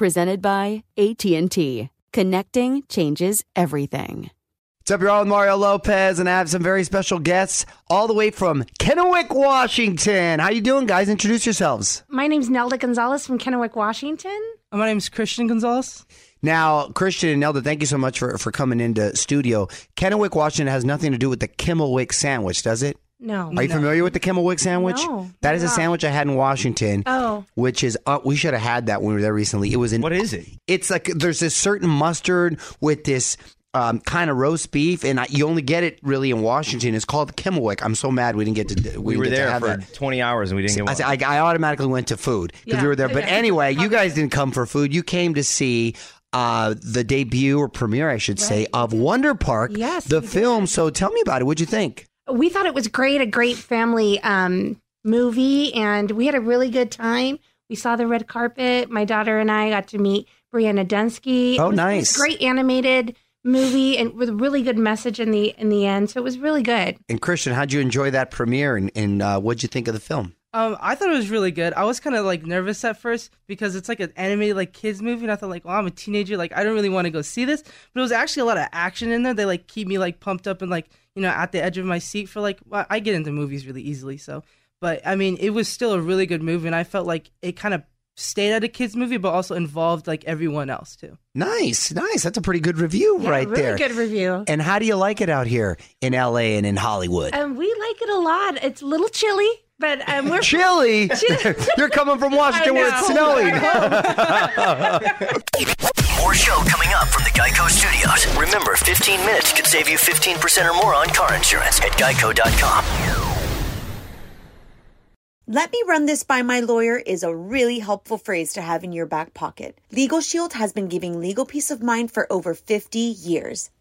Presented by AT&T. Connecting changes everything. What's up, y'all? With Mario Lopez, and I have some very special guests all the way from Kennewick, Washington. How you doing, guys? Introduce yourselves. My name's Nelda Gonzalez from Kennewick, Washington. Uh, my name's Christian Gonzalez. Now, Christian and Nelda, thank you so much for, for coming into studio. Kennewick, Washington has nothing to do with the Kimmelwick sandwich, does it? No. Are you familiar with the Kimmelwick sandwich? No, that is a I'm not. sandwich I had in Washington. Oh. Which is, uh, we should have had that when we were there recently. It was in. What is it? It's like there's this certain mustard with this um, kind of roast beef, and I, you only get it really in Washington. It's called Kimmelwick. I'm so mad we didn't get to. We, didn't were get to there have for that. 20 hours and we didn't get I, one. said- I, I automatically went to food because Yeah. we were there. But Yeah. anyway, you guys didn't come for food. You came to see uh, the debut or premiere, I should say, of Wonder Park, Yes, the we did. film. So tell me about it. What'd you think? We thought it was great, a great family um, movie, and we had a really good time. We saw the red carpet. My daughter and I got to meet Brianna Denski. Oh, It was- it nice. a great animated movie and with a really good message in the in the end. So it was really good. And Christian, how'd you enjoy that premiere? And, and uh, what'd you think of the film? Um, I thought it was really good. I was kind of like nervous at first because it's like an animated like kids movie, and I thought like, well, I'm a teenager, like I don't really want to go see this. But it was actually a lot of action in there. They like keep me like pumped up and like you know at the edge of my seat for like. Well, I get into movies really easily, so. But I mean, it was still a really good movie, and I felt like it kind of stayed at a kids movie, but also involved like everyone else too. Nice, nice. That's a pretty good review Yeah, right really there. good review. And how do you like it out here in LA and in Hollywood? And we like it a lot. It's a little chilly, but um, we're Chilly. You're coming from Washington where it's snowing. More show coming up from the Geico Studios. Remember, 15 minutes could save you 15% or more on car insurance at geico.com. Let me run this by my lawyer is a really helpful phrase to have in your back pocket. Legal Shield has been giving legal peace of mind for over 50 years.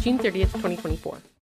June 30th, 2024.